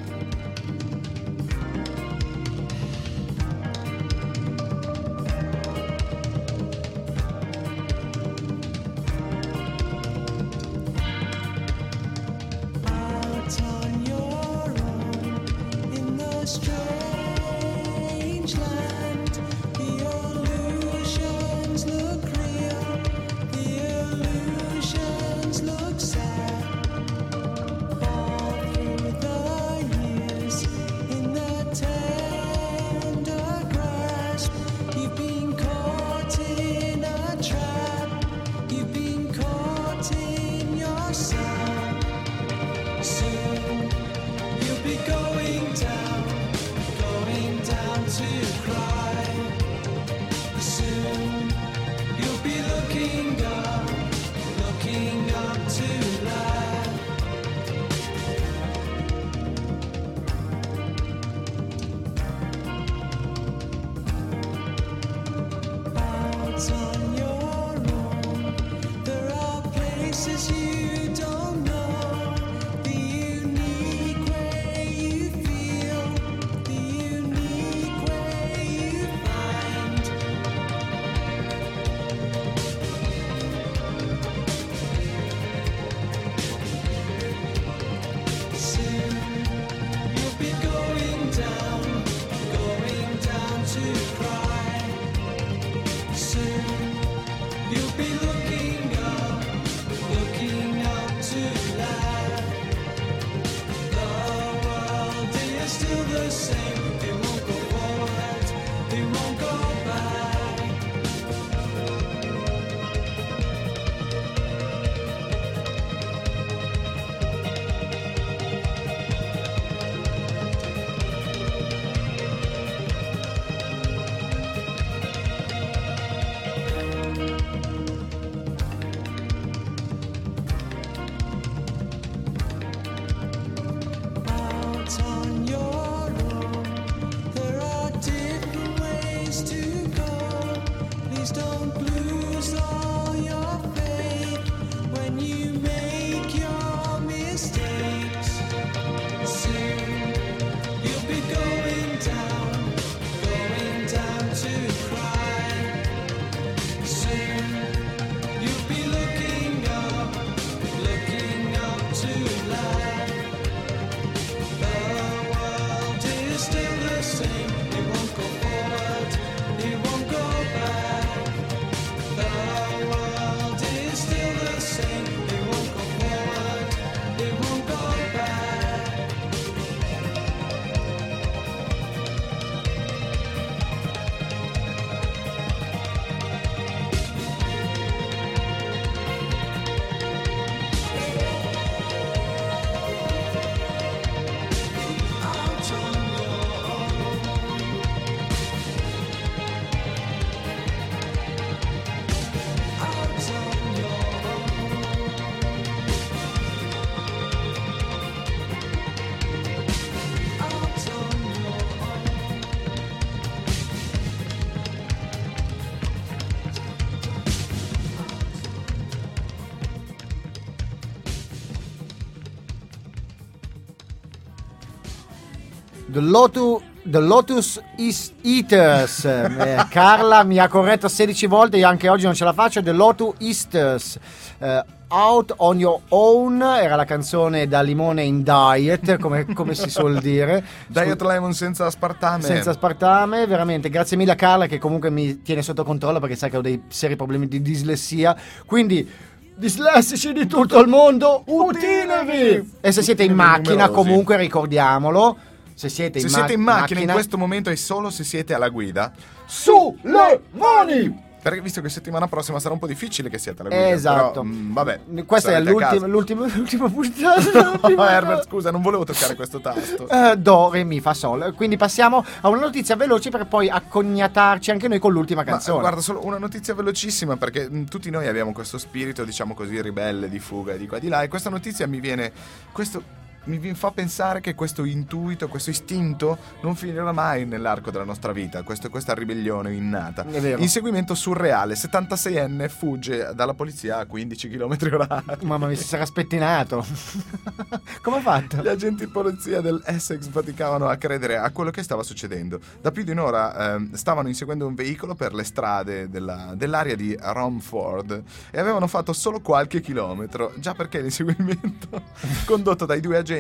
The Lotus, The Lotus Is- Eaters. Eh, Carla mi ha corretto 16 volte, io anche oggi non ce la faccio. The Lotus Eaters. Eh, Out on Your Own era la canzone da limone in diet, come, come si suol dire. Diet Lemon senza aspartame. Senza aspartame, veramente grazie mille a Carla che comunque mi tiene sotto controllo perché sa che ho dei seri problemi di dislessia. Quindi, dislessici di tutto il mondo, utinevi! E se siete in macchina, numerosi. comunque ricordiamolo. Se siete in, Se ma- siete in macchina, in questo momento e solo se siete alla guida, sulle mani! perché visto che settimana prossima sarà un po' difficile che siate alla guida. Esatto. però, mm, vabbè. Questa è l'ultima, l'ultima, l'ultima puntata. No, Herbert, scusa, non volevo toccare questo tasto. Eh, do, re, mi, fa, sol. Quindi passiamo a una notizia veloce per poi accognatarci anche noi con l'ultima Ma, canzone. guarda, solo una notizia velocissima perché mh, tutti noi abbiamo questo spirito, diciamo così, ribelle di fuga di qua e di là. E questa notizia mi viene. Questo mi fa pensare che questo intuito, questo istinto non finirà mai nell'arco della nostra vita. Questo- questa ribellione innata. Inseguimento surreale: 76enne fugge dalla polizia a 15 km h Mamma mia, si sarà spettinato. Come ha fatto? Gli agenti di polizia del Essex faticavano a credere a quello che stava succedendo. Da più di un'ora ehm, stavano inseguendo un veicolo per le strade della- dell'area di Romford e avevano fatto solo qualche chilometro, già perché l'inseguimento condotto dai due agenti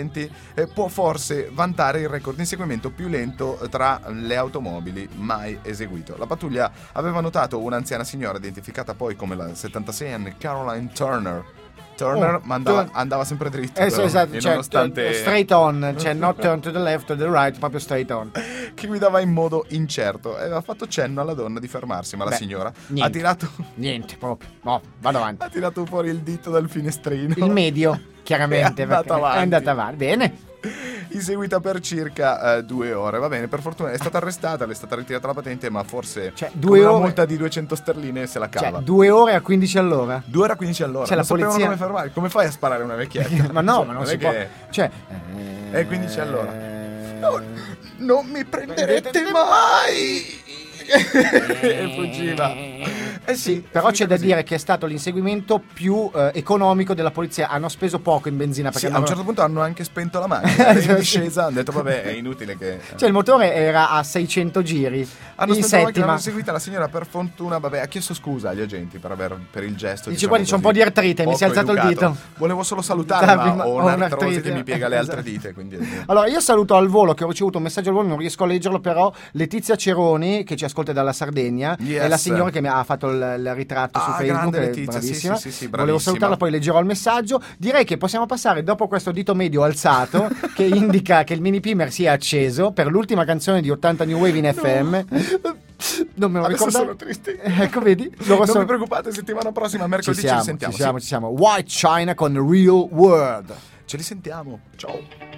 eh, può forse vantare il record di inseguimento più lento tra le automobili mai eseguito. La pattuglia aveva notato un'anziana signora identificata poi come la 76enne Caroline Turner. Turner Oh, ma andava, andava sempre dritto. Eh, però, esatto, cioè, nonostante eh, straight on, cioè not turn to the left or the right, proprio straight on. che guidava in modo incerto e aveva fatto cenno alla donna di fermarsi, ma la Beh, signora ha niente. tirato, Niente, proprio. No, vado avanti. ha tirato fuori il dito dal finestrino. Il medio, chiaramente, È perché avanti. è andata avanti. Bene. Inseguita per circa eh, due ore. Va bene, per fortuna è stata arrestata, le è stata ritirata la patente, ma forse Cioè, due una ore- multa di 200 sterline se la Cioè, cava. due ore a 15 all'ora. Due ore a 15 all'ora. Cioè, non la polizia- come fermare. Come fai a sparare una vecchietta? ma no, Cioè, ma non è si può. che- Cioè, Eh, 15 all'ora. eh, No, non mi prenderete mai! e fuggiva. Eh sì, Però c'è da così. dire che è stato l'inseguimento più eh, economico della polizia. Hanno speso poco in benzina perché Sì, a un hanno- certo punto hanno anche spento la macchina. in Sì. discesa hanno detto, vabbè, è inutile che. Cioè, il motore era a 600 giri Hanno in settima. l'hanno seguita la signora per fortuna, vabbè, ha chiesto scusa agli agenti per, aver, per il gesto. Dice, diciamo guardi, c'è un po' di artrite, mi si è alzato il educato. dito. Volevo solo salutare, Davi, ma ho un'artrosi che mi piega le altre Esatto. dite, quindi... Allora, io saluto al volo che ho ricevuto un messaggio al volo, non riesco a leggerlo, però Letizia Ceroni, che ci ascolta dalla Sardegna, Yes. è la signora che mi ha fatto il, il ritratto su Ah, Facebook. grande è Letizia, bravissima. sì, sì, sì, Volevo bravissima. salutarla, poi leggerò il messaggio. Direi che possiamo passare dopo questo dito medio alzato, che indica che il mini pimer si è acceso per l'ultima canzone di 80 New Wave in FM. Non me lo Adesso ricordavo. sono triste. Ecco, vedi? Loro Non sono- vi preoccupate, settimana prossima, Ci mercoledì ci, siamo, risentiamo. ci siamo, ci siamo. White China con Real World. Ce li sentiamo. Ciao.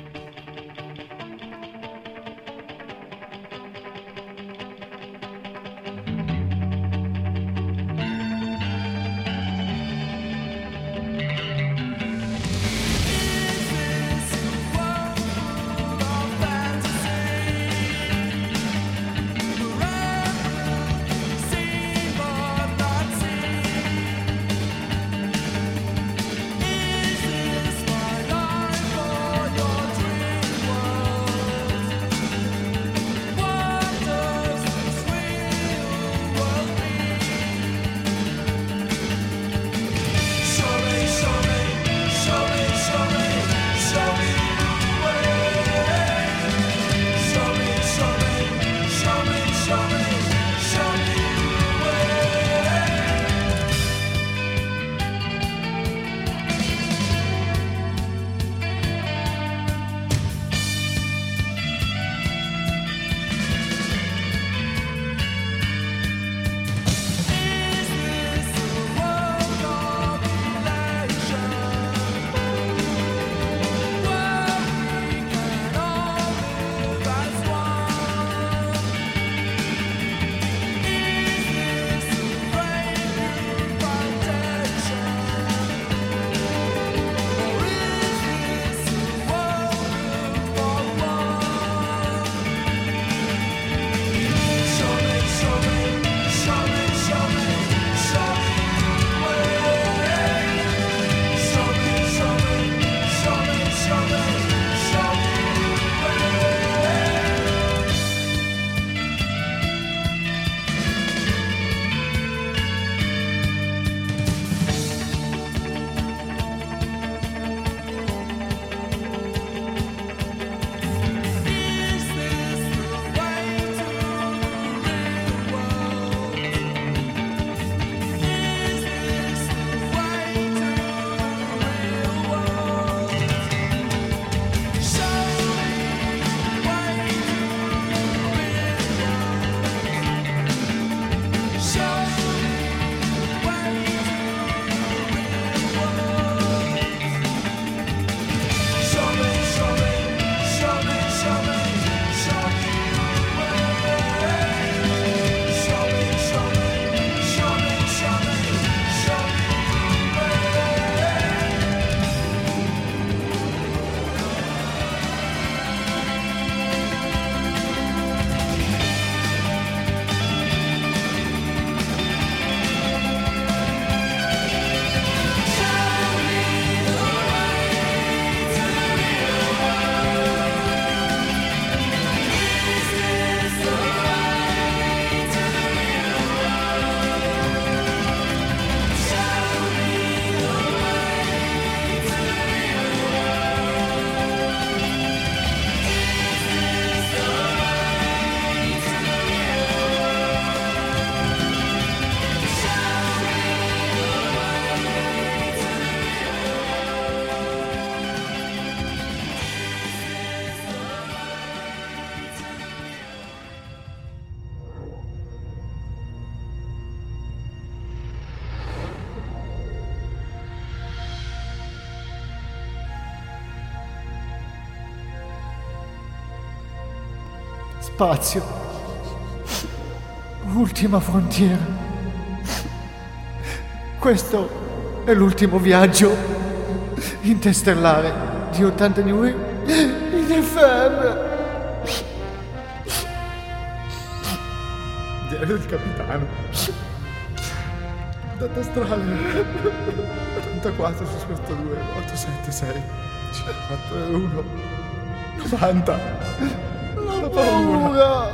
Spazio. Ultima frontiera. Questo è l'ultimo viaggio interstellare di 80 New in FM. Diario del capitano. Data astrale. 84 su questo 2, 876. 421. 90. Paura.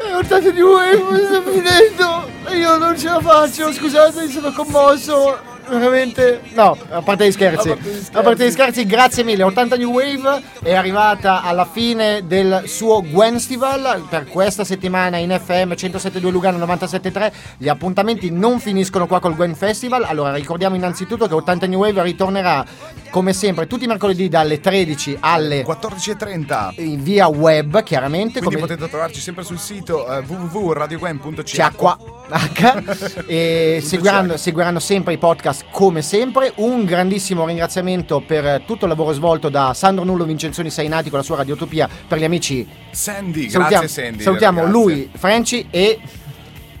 E 80 New Wave sta finendo. Io non ce la faccio. Scusate, sono commosso. Veramente. No, a parte gli scherzi. A parte gli scherzi. Grazie mille. 80 New Wave è arrivata alla fine del suo Gwenstival per questa settimana in FM 107.2 Lugano 97.3. Gli appuntamenti non finiscono qua col Gwen Festival. Allora, ricordiamo innanzitutto che 80 New Wave ritornerà come sempre tutti i mercoledì dalle 13 alle 14.30. in via web, chiaramente. Quindi come- potete trovarci sempre sul sito eh, www.radiogwen.ch c'è qua H e seguiranno, seguiranno sempre i podcast come sempre un grandissimo ringraziamento per tutto il lavoro svolto da Sandro Nullo Vincenzoni Sainati con la sua radiotopia per gli amici Sandy, salutiamo, grazie Sandy. salutiamo lui Franci e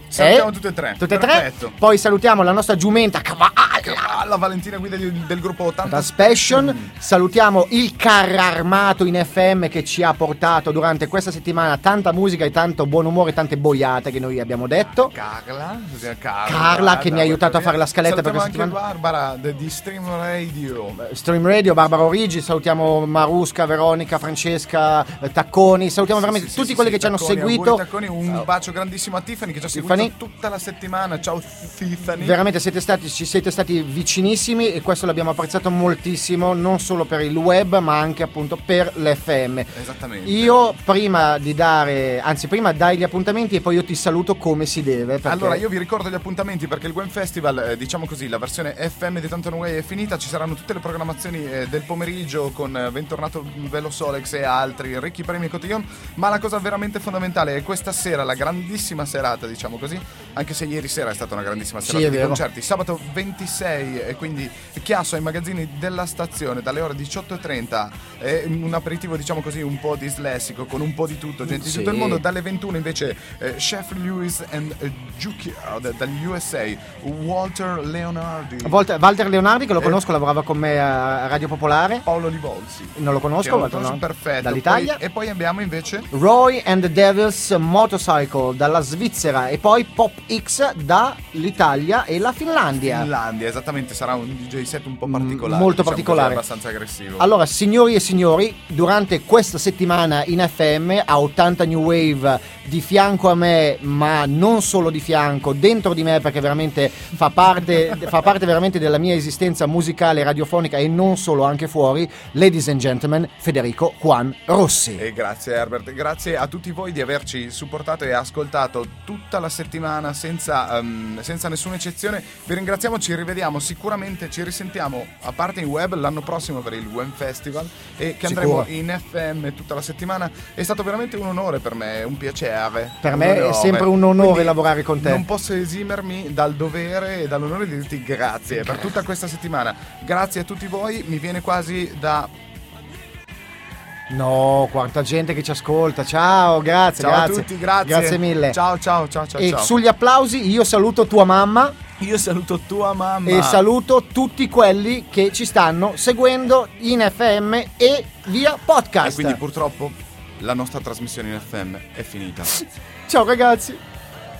Salutiamo e- tutte e tre. tutte e tre? Poi salutiamo la nostra giumenta. Cavalla Alla Valentina guida di- del gruppo 80. da Passion salutiamo il carro armato in FM che ci ha portato durante questa settimana tanta musica e tanto buon umore e tante boiate che noi abbiamo detto. Carla, Carla, Carla, che mi ha aiutato a fare la scaletta per Salutiamo questa anche Barbara di Stream Radio. Stream Radio, Barbara Origi, salutiamo Marusca, Veronica, Francesca, eh, Tacconi, salutiamo veramente Sì, tutti sì, quelli sì, che ci hanno Tacconi, seguito. auguri Tacconi, un bacio grandissimo a Tiffany che ci ha seguito Tiffany. tutta la settimana. Ciao Tiffany. Veramente siete stati, ci siete stati vicinissimi e questo l'abbiamo apprezzato moltissimo, non solo per il web ma anche appunto per l'FM. Esattamente. Io prima di dare, anzi prima dai gli appuntamenti e poi io ti saluto come si deve. Perché Allora, io vi ricordo gli appuntamenti perché il Gwen Festival, eh, diciamo così, la versione FM di Tanto Way è finita. Ci saranno tutte le programmazioni eh, del pomeriggio con eh, Bentornato Velo Solex e altri, ricchi premi e cotillon. Ma la cosa veramente fondamentale è questa sera, la grandissima serata, diciamo così. Anche se ieri sera è stata una grandissima Sì, serata è di concerti. Sabato 26 e quindi chiasso ai magazzini della stazione dalle ore 18.30. eh, un aperitivo, diciamo così, un po' dislessico, con un po' di tutto, gente di Sì. tutto il mondo. Dalle 21 invece eh, Chef Lewis and eh, Juki uh, da- dagli USA, Walter Leonardi, Walter, Walter Leonardi, che lo Eh. conosco, lavorava con me a Radio Popolare. Paolo Livolsi. Non lo conosco, Walter, no? perfetto. Dall'Italia. Poi- e poi abbiamo invece Roy and the Devils Motorcycle dalla Svizzera e poi Pop X dall'Italia e la Finlandia. Finlandia, esattamente, sarà un DJ set un po' Mm, particolare. molto diciamo particolare. abbastanza aggressivo. Allora, signori e signori, durante questa settimana in FM a 80 New Wave di fianco a me, ma non solo di fianco, dentro di me perché veramente fa parte, fa parte veramente della mia esistenza musicale, radiofonica e non solo, anche fuori, ladies and gentlemen, Federico Juan Rossi. E grazie Herbert, grazie a tutti voi di averci supportato e ascoltato tutta la settimana senza, ehm, senza nessuna eccezione. Vi ringraziamo, ci rivediamo sicuramente, ci risentiamo a parte in web l'anno prossimo per il Web Festival e che andremo Sicuro. in FM tutta la settimana. È stato veramente un onore per me, un piacere. Per Un me è onore. sempre un onore Quindi lavorare con te. Non posso esimermi dal dovere e dall'onore di dirti grazie per tutta questa settimana. Grazie a tutti voi, mi viene quasi da No, quanta gente che ci ascolta. Ciao, grazie, Ciao grazie. a tutti, grazie. Grazie mille. Ciao, ciao, ciao, ciao. e ciao. sugli applausi io saluto tua mamma Io saluto tua mamma. e saluto tutti quelli che ci stanno seguendo in FM e via E podcast. quindi purtroppo la nostra trasmissione in FM è finita. Ciao ragazzi.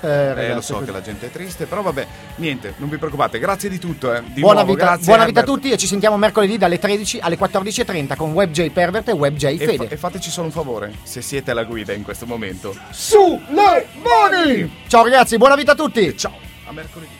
Eh, Eh, ragazzi, lo so così. che la gente è triste, però vabbè, niente, non vi preoccupate. Grazie di tutto, eh. Di buona nuovo, vita, buona vita a tutti e ci sentiamo mercoledì dalle 13 alle 14.30 con WebJ Pervert e WebJ E, fa- Fede. e fateci solo un favore, se siete alla guida in questo momento. Su le mani! Ciao ragazzi, buona vita a tutti! Ciao, a mercoledì.